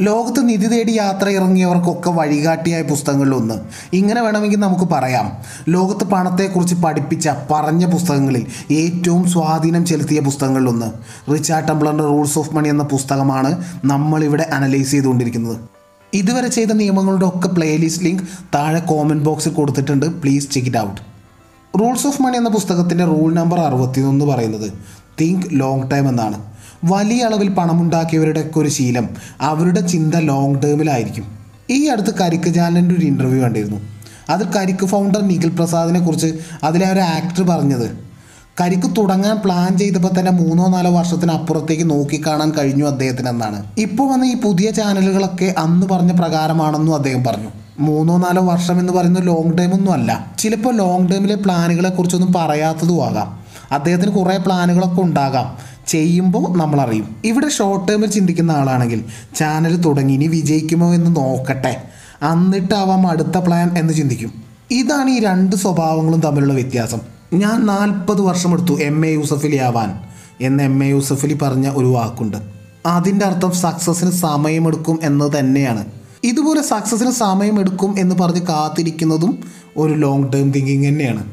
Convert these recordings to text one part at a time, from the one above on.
ലോകത്ത് നിധി തേടി യാത്ര ഇറങ്ങിയവർക്കൊക്കെ വഴികാട്ടിയായ പുസ്തകങ്ങളിലൊന്ന്. ഇങ്ങനെ വേണമെങ്കിൽ നമുക്ക് പറയാം. ലോകത്ത് പണത്തെക്കുറിച്ച് പഠിപ്പിച്ച പറഞ്ഞ പുസ്തകങ്ങളിൽ ഏറ്റവും സ്വാധീനം ചെലുത്തിയ പുസ്തകങ്ങളിലൊന്ന്. റിച്ചാർഡ് ടംബ്ലറിന്റെ റൂൾസ് ഓഫ് മണി എന്ന പുസ്തകമാണ് നമ്മളിവിടെ അനലൈസ് ചെയ്തുകൊണ്ടിരിക്കുന്നത്. ഇതുവരെ ചെയ്ത നിയമങ്ങളുടെ ഒക്കെ പ്ലേലിസ്റ്റ് ലിങ്ക് താഴെ കോമന്റ് ബോക്സിൽ കൊടുത്തിട്ടുണ്ട്. Please check it out rules of money എന്ന പുസ്തകത്തിന്റെ റൂൾ നമ്പർ അറുപത്തിയൊന്ന് പറയുന്നത്. തിങ്ക് ലോങ് ടൈം എന്നാണ്. വലിയ അളവിൽ പണമുണ്ടാക്കിയവരുടെയൊക്കെ ഒരു ശീലം. അവരുടെ ചിന്ത ലോങ് ടേമിലായിരിക്കും ഈ അടുത്ത് കരിക്ക് ചാനലിന്റെ ഒരു ഇന്റർവ്യൂ കണ്ടിരുന്നു. അതിൽ കരിക്ക് ഫൗണ്ടർ നിഖിൽ പ്രസാദിനെ കുറിച്ച് അതിലെ ഒരു ആക്ടർ പറഞ്ഞത്. കരിക്ക് തുടങ്ങാൻ പ്ലാൻ ചെയ്തപ്പോൾ തന്നെ മൂന്നോ നാലോ വർഷത്തിനപ്പുറത്തേക്ക് നോക്കിക്കാണാൻ കഴിഞ്ഞു അദ്ദേഹത്തിന് എന്നാണ്. ഇപ്പോൾ വന്ന ഈ പുതിയ ചാനലുകളൊക്കെ അന്ന് പറഞ്ഞ പ്രകാരമാണെന്നും അദ്ദേഹം പറഞ്ഞു. മൂന്നോ നാലോ വർഷം എന്ന് പറയുന്നത് ലോങ് ടൈം ഒന്നും അല്ല. ചിലപ്പോൾ ലോങ് ടൈമിലെ പ്ലാനുകളെ കുറിച്ചൊന്നും പറയാത്തതും ആകാം. അദ്ദേഹത്തിന് കുറേ പ്ലാനുകളൊക്കെ ഉണ്ടാകാം. ചെയ്യുമ്പോൾ നമ്മൾ അറിയും ഇവിടെ ഷോർട്ട് ടേമിൽ ചിന്തിക്കുന്ന ആളാണെങ്കിൽ ചാനൽ തുടങ്ങി ഇനി വിജയിക്കുമോ എന്ന് നോക്കട്ടെ. എന്നിട്ടാവാം അടുത്ത പ്ലാൻ എന്ന് ചിന്തിക്കും. ഇതാണ് ഈ രണ്ട് സ്വഭാവങ്ങളും തമ്മിലുള്ള വ്യത്യാസം. ഞാൻ നാൽപ്പത് വർഷമെടുത്തു എം എ യൂസഫലി ആവാൻ. എന്ന് എം എ യൂസഫലി പറഞ്ഞ ഒരു വാക്കുണ്ട്. അതിന്റെ അർത്ഥം സക്സസ്സിന് സമയമെടുക്കും എന്നത് തന്നെയാണ്. ഇതുപോലെ സക്സസ്സിന് സമയമെടുക്കും എന്ന് പറഞ്ഞ് കാത്തിരിക്കുന്നതും ഒരു ലോങ് ടേം തിങ്കിങ് തന്നെയാണ്.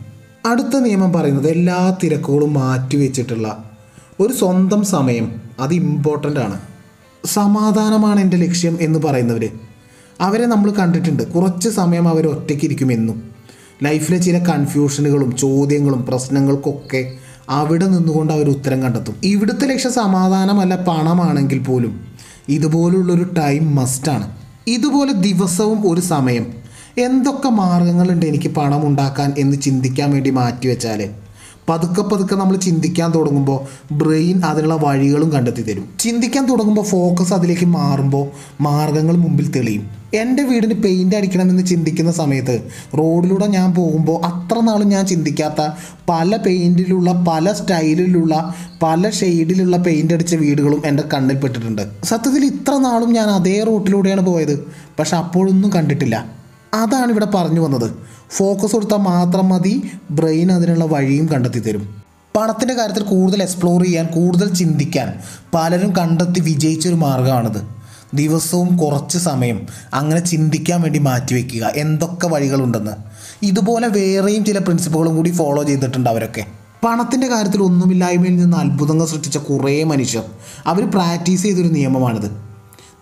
അടുത്ത നിയമം പറയുന്നത് എല്ലാ തിരക്കുകളും മാറ്റിവെച്ചിട്ടുള്ള ഒരു സ്വന്തം സമയം അത് ഇമ്പോർട്ടന്റ് ആണ്. സമാധാനമാണ് എന്റെ ലക്ഷ്യം എന്ന് പറയുന്നവർ അവരെ നമ്മൾ കണ്ടിട്ടുണ്ട്. കുറച്ച് സമയം അവർ ഒറ്റയ്ക്ക് ഇരിക്കുമെന്നും ലൈഫിലെ ചില കൺഫ്യൂഷനുകളും ചോദ്യങ്ങളും പ്രശ്നങ്ങൾക്കൊക്കെ അവിടെ നിന്നുകൊണ്ട് അവർ ഉത്തരം കണ്ടെത്തും. ഇവിടുത്തെ ലക്ഷ്യം സമാധാനമല്ല പണമാണെങ്കിൽ പോലും. ഇതുപോലുള്ളൊരു ടൈം മസ്റ്റാണ് ഇതുപോലെ ദിവസവും ഒരു സമയം. എന്തൊക്കെ മാർഗങ്ങളുണ്ട് എനിക്ക് പണം ഉണ്ടാക്കാൻ എന്ന് ചിന്തിക്കാൻ വേണ്ടി മാറ്റിവെച്ചാൽ പതുക്കെ പതുക്കെ നമ്മൾ ചിന്തിക്കാൻ തുടങ്ങുമ്പോൾ ബ്രെയിൻ അതിനുള്ള വഴികളും കണ്ടെത്തി തരും. ചിന്തിക്കാൻ തുടങ്ങുമ്പോൾ ഫോക്കസ് അതിലേക്ക് മാറുമ്പോൾ മാർഗങ്ങൾ മുമ്പിൽ തെളിയും. എന്റെ വീടിന് പെയിന്റ് അടിക്കണമെന്ന് ചിന്തിക്കുന്ന സമയത്ത് റോഡിലൂടെ ഞാൻ പോകുമ്പോൾ അത്ര നാളും ഞാൻ ചിന്തിക്കാത്ത പല പെയിന്റിലുള്ള പല സ്റ്റൈലിലുള്ള പല ഷെയ്ഡിലുള്ള പെയിന്റ് അടിച്ച വീടുകളും എന്റെ കണ്ണിൽപ്പെട്ടിട്ടുണ്ട് സത്യത്തിൽ ഇത്ര നാളും ഞാൻ അതേ റൂട്ടിലൂടെയാണ് പോയത്. പക്ഷെ അപ്പോഴൊന്നും കണ്ടിട്ടില്ല. അതാണ് ഇവിടെ പറഞ്ഞു വന്നത്. ഫോക്കസ് കൊടുത്താൽ മാത്രം മതി ബ്രെയിൻ അതിനുള്ള വഴിയും കണ്ടെത്തി തരും. പണത്തിന്റെ കാര്യത്തിൽ കൂടുതൽ എക്സ്പ്ലോർ ചെയ്യാൻ കൂടുതൽ ചിന്തിക്കാൻ പലരും കണ്ടെത്തി വിജയിച്ചൊരു മാർഗമാണിത് ദിവസവും കുറച്ച് സമയം അങ്ങനെ ചിന്തിക്കാൻ വേണ്ടി മാറ്റിവെക്കുക എന്തൊക്കെ വഴികളുണ്ടെന്ന്. ഇതുപോലെ വേറെയും ചില പ്രിൻസിപ്പുകളും കൂടി ഫോളോ ചെയ്തിട്ടുണ്ട് അവരൊക്കെ. പണത്തിന്റെ കാര്യത്തിൽ ഒന്നുമില്ലായ്മയിൽ നിന്ന് അത്ഭുതങ്ങൾ സൃഷ്ടിച്ച കുറേ മനുഷ്യർ. അവർ പ്രാക്ടീസ് ചെയ്തൊരു നിയമമാണിത്.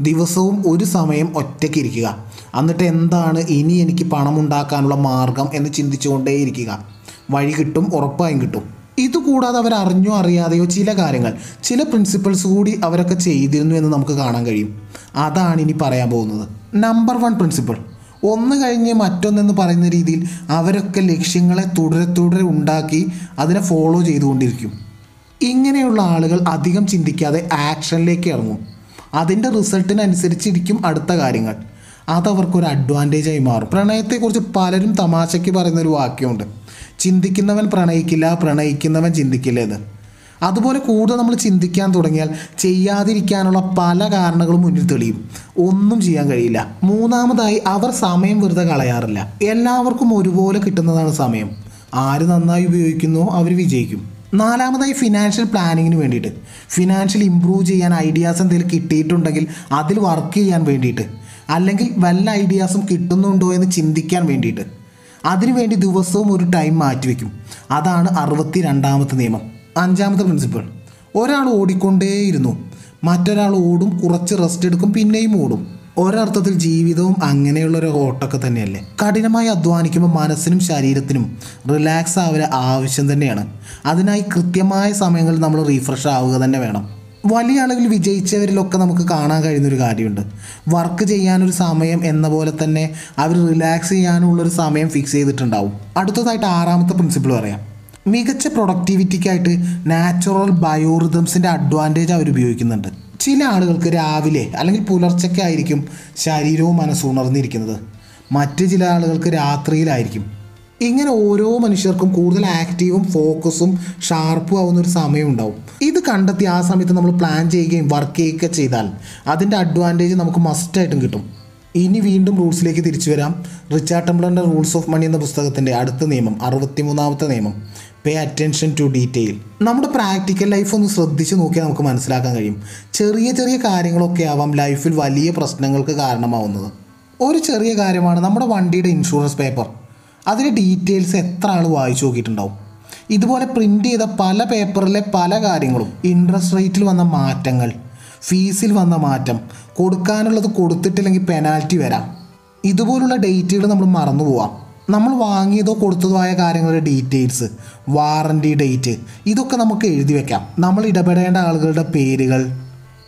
ദിവസവും ഒരു സമയം ഒറ്റയ്ക്ക് ഇരിക്കുക. എന്നിട്ട് എന്താണ് ഇനി എനിക്ക് പണം ഉണ്ടാക്കാനുള്ള മാർഗം എന്ന് ചിന്തിച്ചുകൊണ്ടേയിരിക്കുക. വഴി കിട്ടും ഉറപ്പായും കിട്ടും. ഇതുകൂടാതെ അവർ അറിഞ്ഞോ അറിയാതെയോ ചില കാര്യങ്ങൾ ചില പ്രിൻസിപ്പിൾസ് കൂടി അവരൊക്കെ ചെയ്തിരുന്നു എന്ന് നമുക്ക് കാണാൻ കഴിയും. അതാണ് ഇനി പറയാൻ പോകുന്നത്. നമ്പർ വൺ പ്രിൻസിപ്പിൾ ഒന്ന് കഴിഞ്ഞ് മറ്റൊന്നെന്ന് പറയുന്ന രീതിയിൽ അവരൊക്കെ ലക്ഷ്യങ്ങളെ തുടരെ തുടരെ ഉണ്ടാക്കി അതിനെ ഫോളോ ചെയ്തുകൊണ്ടിരിക്കും. ഇങ്ങനെയുള്ള ആളുകൾ അധികം ചിന്തിക്കാതെ ആക്ഷനിലേക്ക് ഇറങ്ങും. അതിന്റെ റിസൾട്ടിനനുസരിച്ചിരിക്കും അടുത്ത കാര്യങ്ങൾ. അതവർക്കൊരു അഡ്വാന്റേജായി മാറും. പ്രണയത്തെക്കുറിച്ച് പലരും തമാശയ്ക്ക് പറയുന്നൊരു വാക്യമുണ്ട്. ചിന്തിക്കുന്നവൻ പ്രണയിക്കില്ല പ്രണയിക്കുന്നവൻ ചിന്തിക്കില്ല എന്ന്. അതുപോലെ കൂടുതൽ നമ്മൾ ചിന്തിക്കാൻ തുടങ്ങിയാൽ ചെയ്യാതിരിക്കാനുള്ള പല കാരണങ്ങളും മുന്നിൽ തെളിയും. ഒന്നും ചെയ്യാൻ കഴിയില്ല. മൂന്നാമതായി അവർ സമയം വെറുതെ കളയാറില്ല. എല്ലാവർക്കും ഒരുപോലെ കിട്ടുന്നതാണ് സമയം. ആര് നന്നായി ഉപയോഗിക്കുന്നോ അവർ വിജയിക്കും. നാലാമതായി ഫിനാൻഷ്യൽ പ്ലാനിങ്ങിന് വേണ്ടിയിട്ട്. ഫിനാൻഷ്യൽ ഇമ്പ്രൂവ് ചെയ്യാൻ ഐഡിയാസ് എന്തെങ്കിലും കിട്ടിയിട്ടുണ്ടെങ്കിൽ അതിൽ വർക്ക് ചെയ്യാൻ വേണ്ടിയിട്ട്. അല്ലെങ്കിൽ വല്ല ഐഡിയാസും കിട്ടുന്നുണ്ടോ എന്ന് ചിന്തിക്കാൻ വേണ്ടിയിട്ട്. അതിനുവേണ്ടി ദിവസവും ഒരു ടൈം മാറ്റിവെക്കും അതാണ് അറുപത്തി രണ്ടാമത്തെ നിയമം. അഞ്ചാമത്തെ പ്രിൻസിപ്പിൾ ഒരാൾ ഓടിക്കൊണ്ടേയിരുന്നു. മറ്റൊരാൾ ഓടും കുറച്ച് റെസ്റ്റ് എടുക്കും പിന്നെയും ഓടും. ഒരർത്ഥത്തിൽ ജീവിതവും അങ്ങനെയുള്ള ഒരു ഓട്ടമൊക്കെ തന്നെയല്ലേ? കഠിനമായി അധ്വാനിക്കുമ്പോൾ മനസ്സിനും ശരീരത്തിനും റിലാക്സ് ആവുക ആവശ്യം തന്നെയാണ്. അതിനായി കൃത്യമായ സമയങ്ങളിൽ നമ്മൾ റീഫ്രഷ് ആവുക തന്നെ വേണം. വലിയ അളവിൽ വിജയിച്ചവരിലൊക്കെ നമുക്ക് കാണാൻ കഴിയുന്നൊരു കാര്യമുണ്ട്. വർക്ക് ചെയ്യാനൊരു സമയം എന്ന പോലെ തന്നെ അവർ റിലാക്സ് ചെയ്യാനുള്ളൊരു സമയം ഫിക്സ് ചെയ്തിട്ടുണ്ടാവും. അടുത്തതായിട്ട് ആറാമത്തെ പ്രിൻസിപ്പിൾ പറയാം. മികച്ച പ്രൊഡക്ടിവിറ്റിക്കായിട്ട് നാച്ചുറൽ ബയോറിതംസിന്റെ അഡ്വാന്റേജ് അവർ ഉപയോഗിക്കുന്നുണ്ട്. ചില ആളുകൾക്ക് രാവിലെ അല്ലെങ്കിൽ പുലർച്ചയ്ക്ക് ആയിരിക്കും ശരീരവും മനസ്സും ഉണർന്നിരിക്കുന്നത്. മറ്റ് ചില ആളുകൾക്ക് രാത്രിയിലായിരിക്കും. ഇങ്ങനെ ഓരോ മനുഷ്യർക്കും കൂടുതൽ ആക്റ്റീവും ഫോക്കസും ഷാർപ്പും ആവുന്ന ഒരു സമയം ഉണ്ടാവും. ഇത് കണ്ടെത്തി ആ സമയത്ത് നമ്മൾ പ്ലാൻ ചെയ്യുകയും വർക്ക് ചെയ്യുകയൊക്കെ ചെയ്താൽ അതിന്റെ അഡ്വാന്റേജ് നമുക്ക് മസ്റ്റായിട്ടും കിട്ടും. ഇനി വീണ്ടും റൂൾസിലേക്ക് തിരിച്ചു വരാം. റിച്ചാർഡ് ടെംപ്ലറിന്റെ റൂൾസ് ഓഫ് മണി എന്ന പുസ്തകത്തിന്റെ അടുത്ത നിയമം അറുപത്തിമൂന്നാമത്തെ നിയമം. പേ അറ്റൻഷൻ ടു ഡീറ്റെയിൽ നമ്മുടെ പ്രാക്ടിക്കൽ ലൈഫ് ഒന്ന് ശ്രദ്ധിച്ച് നോക്കിയാൽ നമുക്ക് മനസ്സിലാക്കാൻ കഴിയും. ചെറിയ ചെറിയ കാര്യങ്ങളൊക്കെ ആവാം ലൈഫിൽ വലിയ പ്രശ്നങ്ങൾക്ക് കാരണമാവുന്നത്. ഒരു ചെറിയ കാര്യമാണ് നമ്മുടെ വണ്ടിയുടെ ഇൻഷുറൻസ് പേപ്പർ അതിന്റെ ഡീറ്റെയിൽസ് എത്ര ആൾ വായിച്ചു നോക്കിയിട്ടുണ്ടാവും? ഇതുപോലെ പ്രിന്റ് ചെയ്ത പല പേപ്പറിലെ പല കാര്യങ്ങളും ഇൻട്രസ്റ്റ് റേറ്റിൽ വന്ന മാറ്റങ്ങൾ ഫീസിൽ വന്ന മാറ്റം കൊടുക്കാനുള്ളത് കൊടുത്തിട്ടില്ലെങ്കിൽ പെനാൽറ്റി വരാം. ഇതുപോലുള്ള ഡേറ്റുകൾ നമ്മൾ മറന്നു പോവാം. നമ്മൾ വാങ്ങിയതോ കൊടുത്തതോ ആയ കാര്യങ്ങളുടെ ഡീറ്റെയിൽസ് വാറണ്ടി ഡേറ്റ് ഇതൊക്കെ നമുക്ക് എഴുതി വെക്കാം. നമ്മൾ ഇടപെടേണ്ട ആളുകളുടെ പേരുകൾ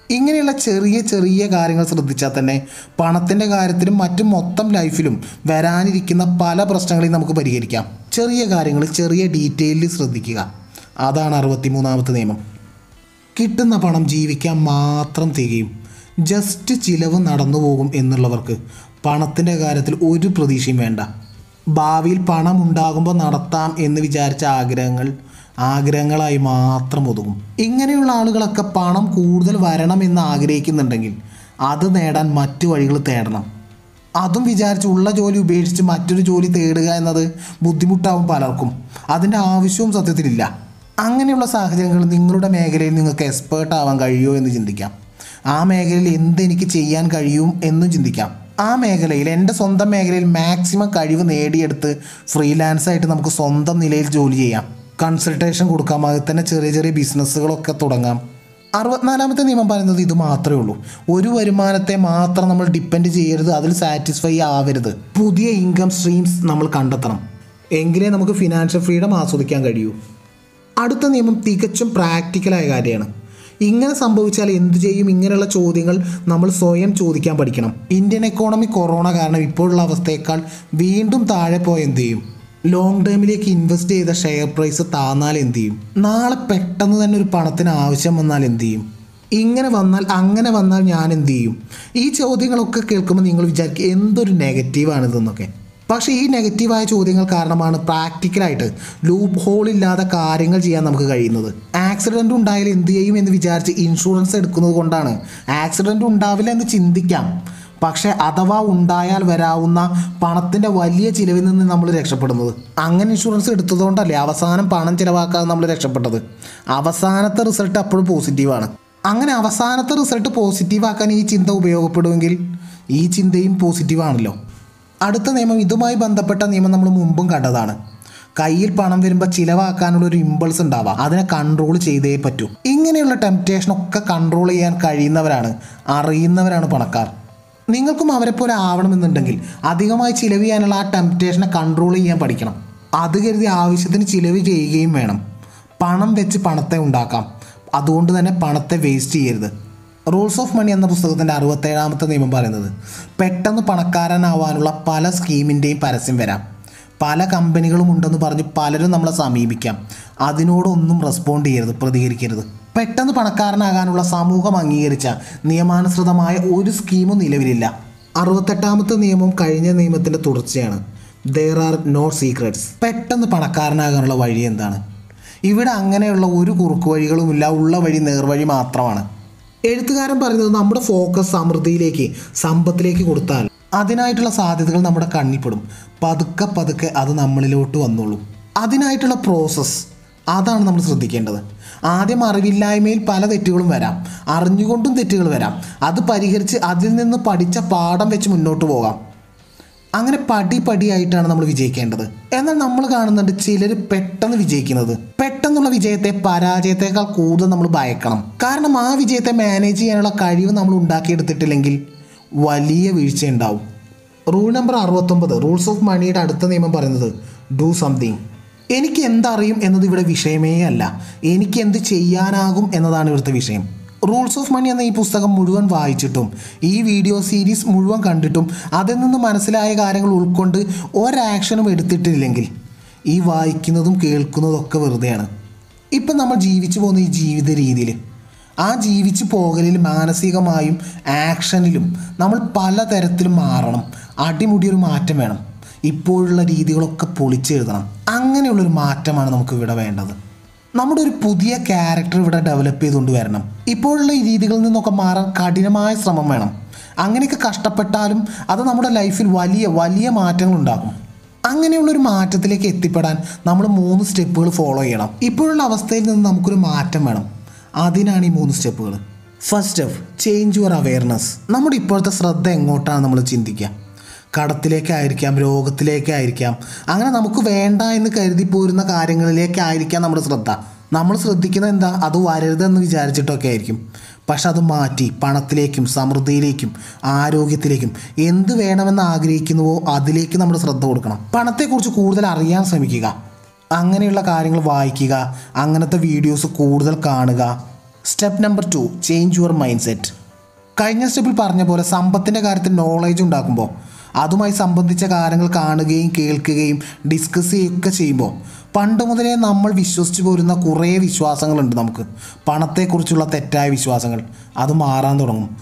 ഇങ്ങനെയുള്ള ചെറിയ ചെറിയ കാര്യങ്ങൾ ശ്രദ്ധിച്ചാൽ തന്നെ പണത്തിന്റെ കാര്യത്തിലും മറ്റും മൊത്തം ലൈഫിലും വരാനിരിക്കുന്ന പല പ്രശ്നങ്ങളെയും നമുക്ക് പരിഹരിക്കാം. ചെറിയ കാര്യങ്ങൾ ചെറിയ ഡീറ്റെയിലിൽ ശ്രദ്ധിക്കുക. അതാണ് അറുപത്തിമൂന്നാമത്തെ നിയമം. കിട്ടുന്ന പണം ജീവിക്കാൻ മാത്രം തികയും ജസ്റ്റ് ചിലവ് നടന്നു പോകും എന്നുള്ളവർക്ക് പണത്തിന്റെ കാര്യത്തിൽ ഒരു പ്രതീക്ഷയും വേണ്ട. ഭാവിയിൽ പണം ഉണ്ടാകുമ്പോൾ നടത്താം എന്ന് വിചാരിച്ച ആഗ്രഹങ്ങൾ ആഗ്രഹങ്ങളായി മാത്രം ഒതുങ്ങും. ഇങ്ങനെയുള്ള ആളുകളൊക്കെ പണം കൂടുതൽ വരണം എന്ന് ആഗ്രഹിക്കുന്നുണ്ടെങ്കിൽ അത് നേടാൻ മറ്റു വഴികൾ തേടണം. അതും വിചാരിച്ച് ഉള്ള ജോലി ഉപേക്ഷിച്ച് മറ്റൊരു ജോലി തേടുക എന്നത് ബുദ്ധിമുട്ടാവും പലർക്കും. അതിന്റെ ആവശ്യവും സത്യത്തിലില്ല. അങ്ങനെയുള്ള സാഹചര്യങ്ങൾ നിങ്ങളുടെ മേഖലയിൽ നിങ്ങൾക്ക് എക്സ്പേർട്ട് ആവാൻ കഴിയുമോ എന്ന് ചിന്തിക്കാം. ആ മേഖലയിൽ എന്തെനിക്ക് ചെയ്യാൻ കഴിയും എന്നും ചിന്തിക്കാം. ആ മേഖലയിൽ എന്റെ സ്വന്തം മേഖലയിൽ മാക്സിമം കഴിവ് നേടിയെടുത്ത് ഫ്രീലാൻസായിട്ട് നമുക്ക് സ്വന്തം നിലയിൽ ജോലി ചെയ്യാം. കൺസൾട്ടേഷൻ കൊടുക്കാം. അതിൽ തന്നെ ചെറിയ ചെറിയ ബിസിനസ്സുകളൊക്കെ തുടങ്ങാം. അറുപത്തിനാലാമത്തെ നിയമം പറയുന്നത് ഇത് മാത്രമേ ഉള്ളൂ. ഒരു വരുമാനത്തെ മാത്രം നമ്മൾ ഡിപ്പെൻഡ് ചെയ്യരുത്. അതിൽ സാറ്റിസ്ഫൈ ആവരുത്. പുതിയ ഇൻകം സ്ട്രീംസ് നമ്മൾ കണ്ടെത്തണം. എങ്കിലേ നമുക്ക് ഫിനാൻഷ്യൽ ഫ്രീഡം ആസ്വദിക്കാൻ കഴിയൂ. അടുത്ത നിയമം തികച്ചും പ്രാക്ടിക്കലായ കാര്യമാണ്. ഇങ്ങനെ സംഭവിച്ചാൽ എന്തു ചെയ്യും? ഇങ്ങനെയുള്ള ചോദ്യങ്ങൾ നമ്മൾ സ്വയം ചോദിക്കാൻ പഠിക്കണം. ഇന്ത്യൻ എക്കോണമി കൊറോണ കാരണം ഇപ്പോഴുള്ള അവസ്ഥയേക്കാൾ വീണ്ടും താഴെ പോയെന്ത് ചെയ്യും? ലോങ് ടേമിലേക്ക് ഇൻവെസ്റ്റ് ചെയ്ത ഷെയർ പ്രൈസ് താന്നാൽ എന്ത് ചെയ്യും? നാളെ പെട്ടെന്ന് തന്നെ ഒരു പണത്തിന് ആവശ്യം വന്നാൽ എന്ത് ചെയ്യും? ഇങ്ങനെ വന്നാൽ അങ്ങനെ വന്നാൽ ഞാൻ എന്ത് ചെയ്യും? ഈ ചോദ്യങ്ങളൊക്കെ കേൾക്കുമ്പോൾ നിങ്ങൾ വിചാരിക്കും എന്തൊരു നെഗറ്റീവാണിതെന്നൊക്കെ പക്ഷേ ഈ നെഗറ്റീവായ ചോദ്യങ്ങൾ കാരണമാണ് പ്രാക്ടിക്കലായിട്ട് ലൂപ്പ് ഹോൾ ഇല്ലാതെ കാര്യങ്ങൾ ചെയ്യാൻ നമുക്ക് കഴിയുന്നത്. ആക്സിഡന്റ് ഉണ്ടായാൽ എന്ത് ചെയ്യും എന്ന് വിചാരിച്ച് ഇൻഷുറൻസ് എടുക്കുന്നത് കൊണ്ടാണ്. ആക്സിഡന്റ് ഉണ്ടാവില്ല എന്ന് ചിന്തിക്കാം. പക്ഷേ അഥവാ ഉണ്ടായാൽ വരാവുന്ന പണത്തിന്റെ വലിയ ചിലവിൽ നിന്ന് നമ്മൾ രക്ഷപ്പെടുന്നത്. അങ്ങനെ ഇൻഷുറൻസ് എടുത്തതുകൊണ്ടല്ലേ അവസാനം പണം ചിലവാക്കാതെ നമ്മൾ രക്ഷപ്പെട്ടത്? അവസാനത്തെ റിസൾട്ട് അപ്പോഴും പോസിറ്റീവാണ് അങ്ങനെ അവസാനത്തെ റിസൾട്ട് പോസിറ്റീവാക്കാൻ ഈ ചിന്ത ഉപയോഗപ്പെടുമെങ്കിൽ ഈ ചിന്തയും പോസിറ്റീവാണല്ലോ അടുത്ത നിയമം ഇതുമായി ബന്ധപ്പെട്ട നിയമം നമ്മൾ മുമ്പും കണ്ടതാണ്. കയ്യിൽ പണം വരുമ്പോൾ ചിലവാക്കാനുള്ള ഒരു ഇമ്പൾസ് ഉണ്ടാവാം. അതിനെ കൺട്രോൾ ചെയ്തേ പറ്റൂ. ഇങ്ങനെയുള്ള ടെംപ്റ്റേഷനൊക്കെ കൺട്രോൾ ചെയ്യാൻ കഴിയുന്നവരാണ് അറിയുന്നവരാണ് പണക്കാർ. നിങ്ങൾക്കും അവരെ പോലെ ആവണമെന്നുണ്ടെങ്കിൽ അധികമായി ചിലവ് ചെയ്യാനുള്ള ആ ടെംപ്റ്റേഷനെ കൺട്രോൾ ചെയ്യാൻ പഠിക്കണം. അത് കരുതി ആവശ്യത്തിന് ചിലവ് ചെയ്യുകയും വേണം. പണം വെച്ച് പണത്തെ ഉണ്ടാക്കാം. അതുകൊണ്ട് തന്നെ പണത്തെ വേസ്റ്റ് ചെയ്യരുത്. റൂൾസ് ഓഫ് മണി എന്ന പുസ്തകത്തിന്റെ അറുപത്തേഴാമത്തെ നിയമം പറയുന്നത് പെട്ടെന്ന് പണക്കാരനാവാനുള്ള പല സ്കീമിന്റെയും പരസ്യം വരാം. പല കമ്പനികളും ഉണ്ടെന്ന് പറഞ്ഞ് പലരും നമ്മളെ സമീപിക്കാം. അതിനോടൊന്നും റെസ്പോണ്ട് ചെയ്യരുത് പ്രതികരിക്കരുത്. പെട്ടെന്ന് പണക്കാരനാകാനുള്ള സമൂഹം അംഗീകരിച്ച നിയമാനുസൃതമായ ഒരു സ്കീമും നിലവിലില്ല. അറുപത്തെട്ടാമത്തെ നിയമം കഴിഞ്ഞ നിയമത്തിന്റെ തുടർച്ചയാണ്. ദർ ആർ നോ സീക്രട്സ് പെട്ടെന്ന് പണക്കാരനാകാനുള്ള വഴി എന്താണ്? ഇവിടെ അങ്ങനെയുള്ള ഒരു കുറുക്കു വഴികളുമില്ല ഉള്ള വഴി നേർവഴി മാത്രമാണ്. എഴുത്തുകാരൻ പറയുന്നത് നമ്മുടെ ഫോക്കസ് സമൃദ്ധിയിലേക്ക് സമ്പത്തിലേക്ക് കൊടുത്താൽ അതിനായിട്ടുള്ള സാധ്യതകൾ നമ്മുടെ കണ്ണിൽപ്പെടും പതുക്കെ പതുക്കെ അത് നമ്മളിലോട്ട് വന്നോളും. അതിനായിട്ടുള്ള പ്രോസസ്സ് അതാണ് നമ്മൾ ശ്രദ്ധിക്കേണ്ടത്. ആദ്യം അറിവില്ലായ്മയിൽ പല തെറ്റുകളും വരാം. അറിഞ്ഞുകൊണ്ടും തെറ്റുകൾ വരാം. അത് പരിഹരിച്ച് അതിൽ നിന്ന് പഠിച്ച പാഠം വെച്ച് മുന്നോട്ട് പോകാം. അങ്ങനെ പടി പടിയായിട്ടാണ് നമ്മൾ വിജയിക്കേണ്ടത്. എന്നാൽ നമ്മൾ കാണുന്നുണ്ട് ചിലർ പെട്ടെന്ന് വിജയിക്കുന്നത്. പെട്ടെന്നുള്ള വിജയത്തെ പരാജയത്തെക്കാൾ കൂടുതൽ നമ്മൾ ഭയക്കണം. കാരണം ആ വിജയത്തെ മാനേജ് ചെയ്യാനുള്ള കഴിവ് നമ്മൾ ഉണ്ടാക്കിയെടുത്തിട്ടില്ലെങ്കിൽ വലിയ വീഴ്ച ഉണ്ടാവും റൂൾ നമ്പർ അറുപത്തൊമ്പത് റൂൾസ് ഓഫ് മണിയുടെ അടുത്ത നിയമം പറയുന്നത് ഡു സംതിങ് എനിക്ക് എന്തറിയും എന്നത് ഇവിടെ വിഷയമേ അല്ല. എനിക്ക് എന്ത് ചെയ്യാനാകും എന്നതാണ് ഇവിടുത്തെ വിഷയം. റൂൾസ് ഓഫ് മണി എന്ന ഈ പുസ്തകം മുഴുവൻ വായിച്ചിട്ടും ഈ വീഡിയോ സീരീസ് മുഴുവൻ കണ്ടിട്ടും അതിൽ നിന്ന് മനസ്സിലായ കാര്യങ്ങൾ ഉൾക്കൊണ്ട് ഒരാക്ഷനും എടുത്തിട്ടില്ലെങ്കിൽ ഈ വായിക്കുന്നതും കേൾക്കുന്നതൊക്കെ വെറുതെയാണ്. ഇപ്പം നമ്മൾ ജീവിച്ചു പോകുന്ന ഈ ജീവിത രീതിയിൽ ആ ജീവിച്ചു പോകലിൽ മാനസികമായും ആക്ഷനിലും നമ്മൾ പലതരത്തിലും മാറണം. അടിമുടിയൊരു മാറ്റം വേണം. ഇപ്പോഴുള്ള രീതികളൊക്കെ പൊളിച്ചെഴുതണം. അങ്ങനെയുള്ളൊരു മാറ്റമാണ് നമുക്ക് ഇവിടെ വേണ്ടത്. നമ്മുടെ ഒരു പുതിയ ക്യാരക്ടർ ഇവിടെ ഡെവലപ്പ് ചെയ്തുകൊണ്ട് വരണം. ഇപ്പോഴുള്ള ഈ രീതികളിൽ നിന്നൊക്കെ മാറാൻ കഠിനമായ ശ്രമം വേണം. അങ്ങനെയൊക്കെ കഷ്ടപ്പെട്ടാലും അത് നമ്മുടെ ലൈഫിൽ വലിയ വലിയ മാറ്റങ്ങൾ ഉണ്ടാകും അങ്ങനെയുള്ളൊരു മാറ്റത്തിലേക്ക് എത്തിപ്പെടാൻ നമ്മൾ മൂന്ന് സ്റ്റെപ്പുകൾ ഫോളോ ചെയ്യണം. ഇപ്പോഴുള്ള അവസ്ഥയിൽ നിന്ന് നമുക്കൊരു മാറ്റം വേണം. അതിനാണ് ഈ മൂന്ന് സ്റ്റെപ്പുകൾ. First step change your awareness നമ്മുടെ ഇപ്പോഴത്തെ ശ്രദ്ധ എങ്ങോട്ടാണ് നമ്മൾ ചിന്തിക്കുക? കടത്തിലേക്കായിരിക്കാം രോഗത്തിലേക്കായിരിക്കാം. അങ്ങനെ നമുക്ക് വേണ്ട എന്ന് കരുതി പോരുന്ന കാര്യങ്ങളിലേക്കായിരിക്കാം നമ്മുടെ ശ്രദ്ധ. നമ്മൾ ശ്രദ്ധിക്കുന്നത് എന്താ? അത് വരരുതെന്ന് വിചാരിച്ചിട്ടൊക്കെ ആയിരിക്കും. പക്ഷെ അത് മാറ്റി പണത്തിലേക്കും സമൃദ്ധിയിലേക്കും ആരോഗ്യത്തിലേക്കും എന്ത് വേണമെന്ന് ആഗ്രഹിക്കുന്നുവോ അതിലേക്ക് നമ്മൾ ശ്രദ്ധ കൊടുക്കണം. പണത്തെക്കുറിച്ച് കൂടുതൽ അറിയാൻ ശ്രമിക്കുക. അങ്ങനെയുള്ള കാര്യങ്ങൾ വായിക്കുക. അങ്ങനത്തെ വീഡിയോസ് കൂടുതൽ കാണുക. Step number two change your mindset കഴിഞ്ഞ സ്റ്റെപ്പിൽ പറഞ്ഞ പോലെ സമ്പത്തിന്റെ കാര്യത്തിൽ നോളേജ് ഉണ്ടാക്കുമ്പോൾ അതുമായി സംബന്ധിച്ച കാര്യങ്ങൾ കാണുകയും കേൾക്കുകയും ഡിസ്കസ് ചെയ്യുകയൊക്കെ ചെയ്യുമ്പോൾ പണ്ട് മുതലേ നമ്മൾ വിശ്വസിച്ച് പോരുന്ന കുറേ വിശ്വാസങ്ങളുണ്ട് നമുക്ക്. പണത്തെക്കുറിച്ചുള്ള തെറ്റായ വിശ്വാസങ്ങൾ. അത് മാറാൻ തുടങ്ങും.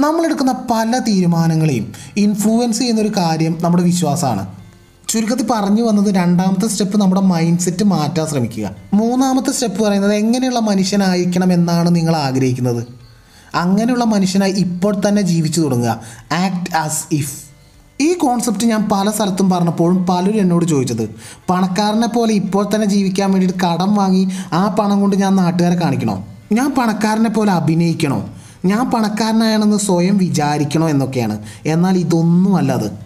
നമ്മളെടുക്കുന്ന പല തീരുമാനങ്ങളെയും ഇൻഫ്ലുവൻസ് ചെയ്യുന്ന ഒരു കാര്യം നമ്മുടെ വിശ്വാസമാണ്. ചുരുക്കത്തിൽ പറഞ്ഞു വന്നത് രണ്ടാമത്തെ സ്റ്റെപ്പ് നമ്മുടെ മൈൻഡ് സെറ്റ് മാറ്റാൻ ശ്രമിക്കുക. മൂന്നാമത്തെ സ്റ്റെപ്പ് പറയുന്നത് എങ്ങനെയുള്ള മനുഷ്യനായിരിക്കണം എന്നാണ് നിങ്ങൾ ആഗ്രഹിക്കുന്നത്. അങ്ങനെയുള്ള മനുഷ്യനായി ഇപ്പോൾ തന്നെ ജീവിച്ചു തുടങ്ങുക. ആക്ട് ആസ് ഇഫ് ഈ കോൺസെപ്റ്റ് ഞാൻ പല സ്ഥലത്തും പറഞ്ഞപ്പോഴും പലരും എന്നോട് ചോദിച്ചത് പണക്കാരനെ പോലെ ഇപ്പോൾ തന്നെ ജീവിക്കാൻ വേണ്ടിയിട്ട് കടം വാങ്ങി ആ പണം കൊണ്ട് ഞാൻ നാട്ടുകാരെ കാണിക്കണോ? ഞാൻ പണക്കാരനെ പോലെ അഭിനയിക്കണോ? ഞാൻ പണക്കാരനാണെന്ന് സ്വയം വിചാരിക്കണോ എന്നൊക്കെയാണ്. എന്നാൽ ഇതൊന്നുമല്ല അത്.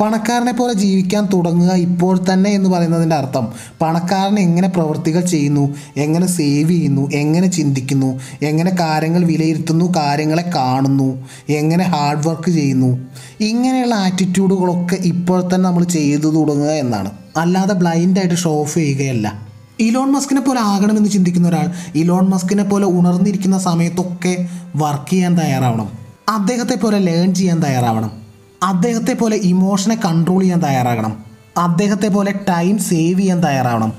പണക്കാരനെ പോലെ ജീവിക്കാൻ തുടങ്ങുക ഇപ്പോൾ തന്നെ എന്ന് പറയുന്നതിന്റെ അർത്ഥം. പണക്കാരൻ എങ്ങനെ പ്രവൃത്തികൾ ചെയ്യുന്നു എങ്ങനെ സേവ് ചെയ്യുന്നു എങ്ങനെ ചിന്തിക്കുന്നു എങ്ങനെ കാര്യങ്ങൾ വിലയിരുത്തുന്നു കാര്യങ്ങളെ കാണുന്നു എങ്ങനെ ഹാർഡ് വർക്ക് ചെയ്യുന്നു. ഇങ്ങനെയുള്ള ആറ്റിറ്റ്യൂഡുകളൊക്കെ ഇപ്പോൾ തന്നെ നമ്മൾ ചെയ്തു തുടങ്ങുക എന്നാണ്. അല്ലാതെ ബ്ലൈൻഡായിട്ട് ഷോ ഓഫ് ചെയ്യുകയല്ല. ഇലോൺ മസ്കിനെ പോലെ ആകണമെന്ന് ചിന്തിക്കുന്ന ഒരാൾ ഇലോൺ മസ്കിനെ പോലെ ഉണർന്നിരിക്കുന്ന സമയത്തൊക്കെ വർക്ക് ചെയ്യാൻ തയ്യാറാവണം. അദ്ദേഹത്തെ പോലെ ലേൺ ചെയ്യാൻ തയ്യാറാവണം. അദ്ദേഹത്തെ പോലെ ഇമോഷനെ കൺട്രോൾ ചെയ്യാൻ തയ്യാറാകണം. അദ്ദേഹത്തെ പോലെ ടൈം സേവ് ചെയ്യാൻ തയ്യാറാവണം.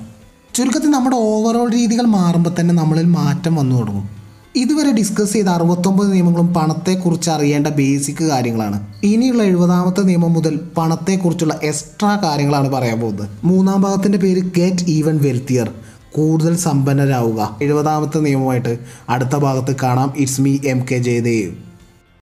ചുരുക്കത്തിൽ നമ്മുടെ ഓവറോൾ രീതികൾ മാറുമ്പോൾ തന്നെ നമ്മളിൽ മാറ്റം വന്നു തുടങ്ങും. ഇതുവരെ ഡിസ്കസ് ചെയ്ത അറുപത്തൊമ്പത് നിയമങ്ങളും പണത്തെക്കുറിച്ച് അറിയേണ്ട ബേസിക് കാര്യങ്ങളാണ്. ഇനിയുള്ള എഴുപതാമത്തെ നിയമം മുതൽ പണത്തെക്കുറിച്ചുള്ള എക്സ്ട്രാ കാര്യങ്ങളാണ് പറയാൻ പോകുന്നത്. മൂന്നാം ഭാഗത്തിന്റെ പേര് ഗെറ്റ് ഈവൻ വെൽത്തിയർ കൂടുതൽ സമ്പന്നരാവുക. എഴുപതാമത്തെ നിയമമായിട്ട് അടുത്ത ഭാഗത്ത് കാണാം. It's me M K Jayadev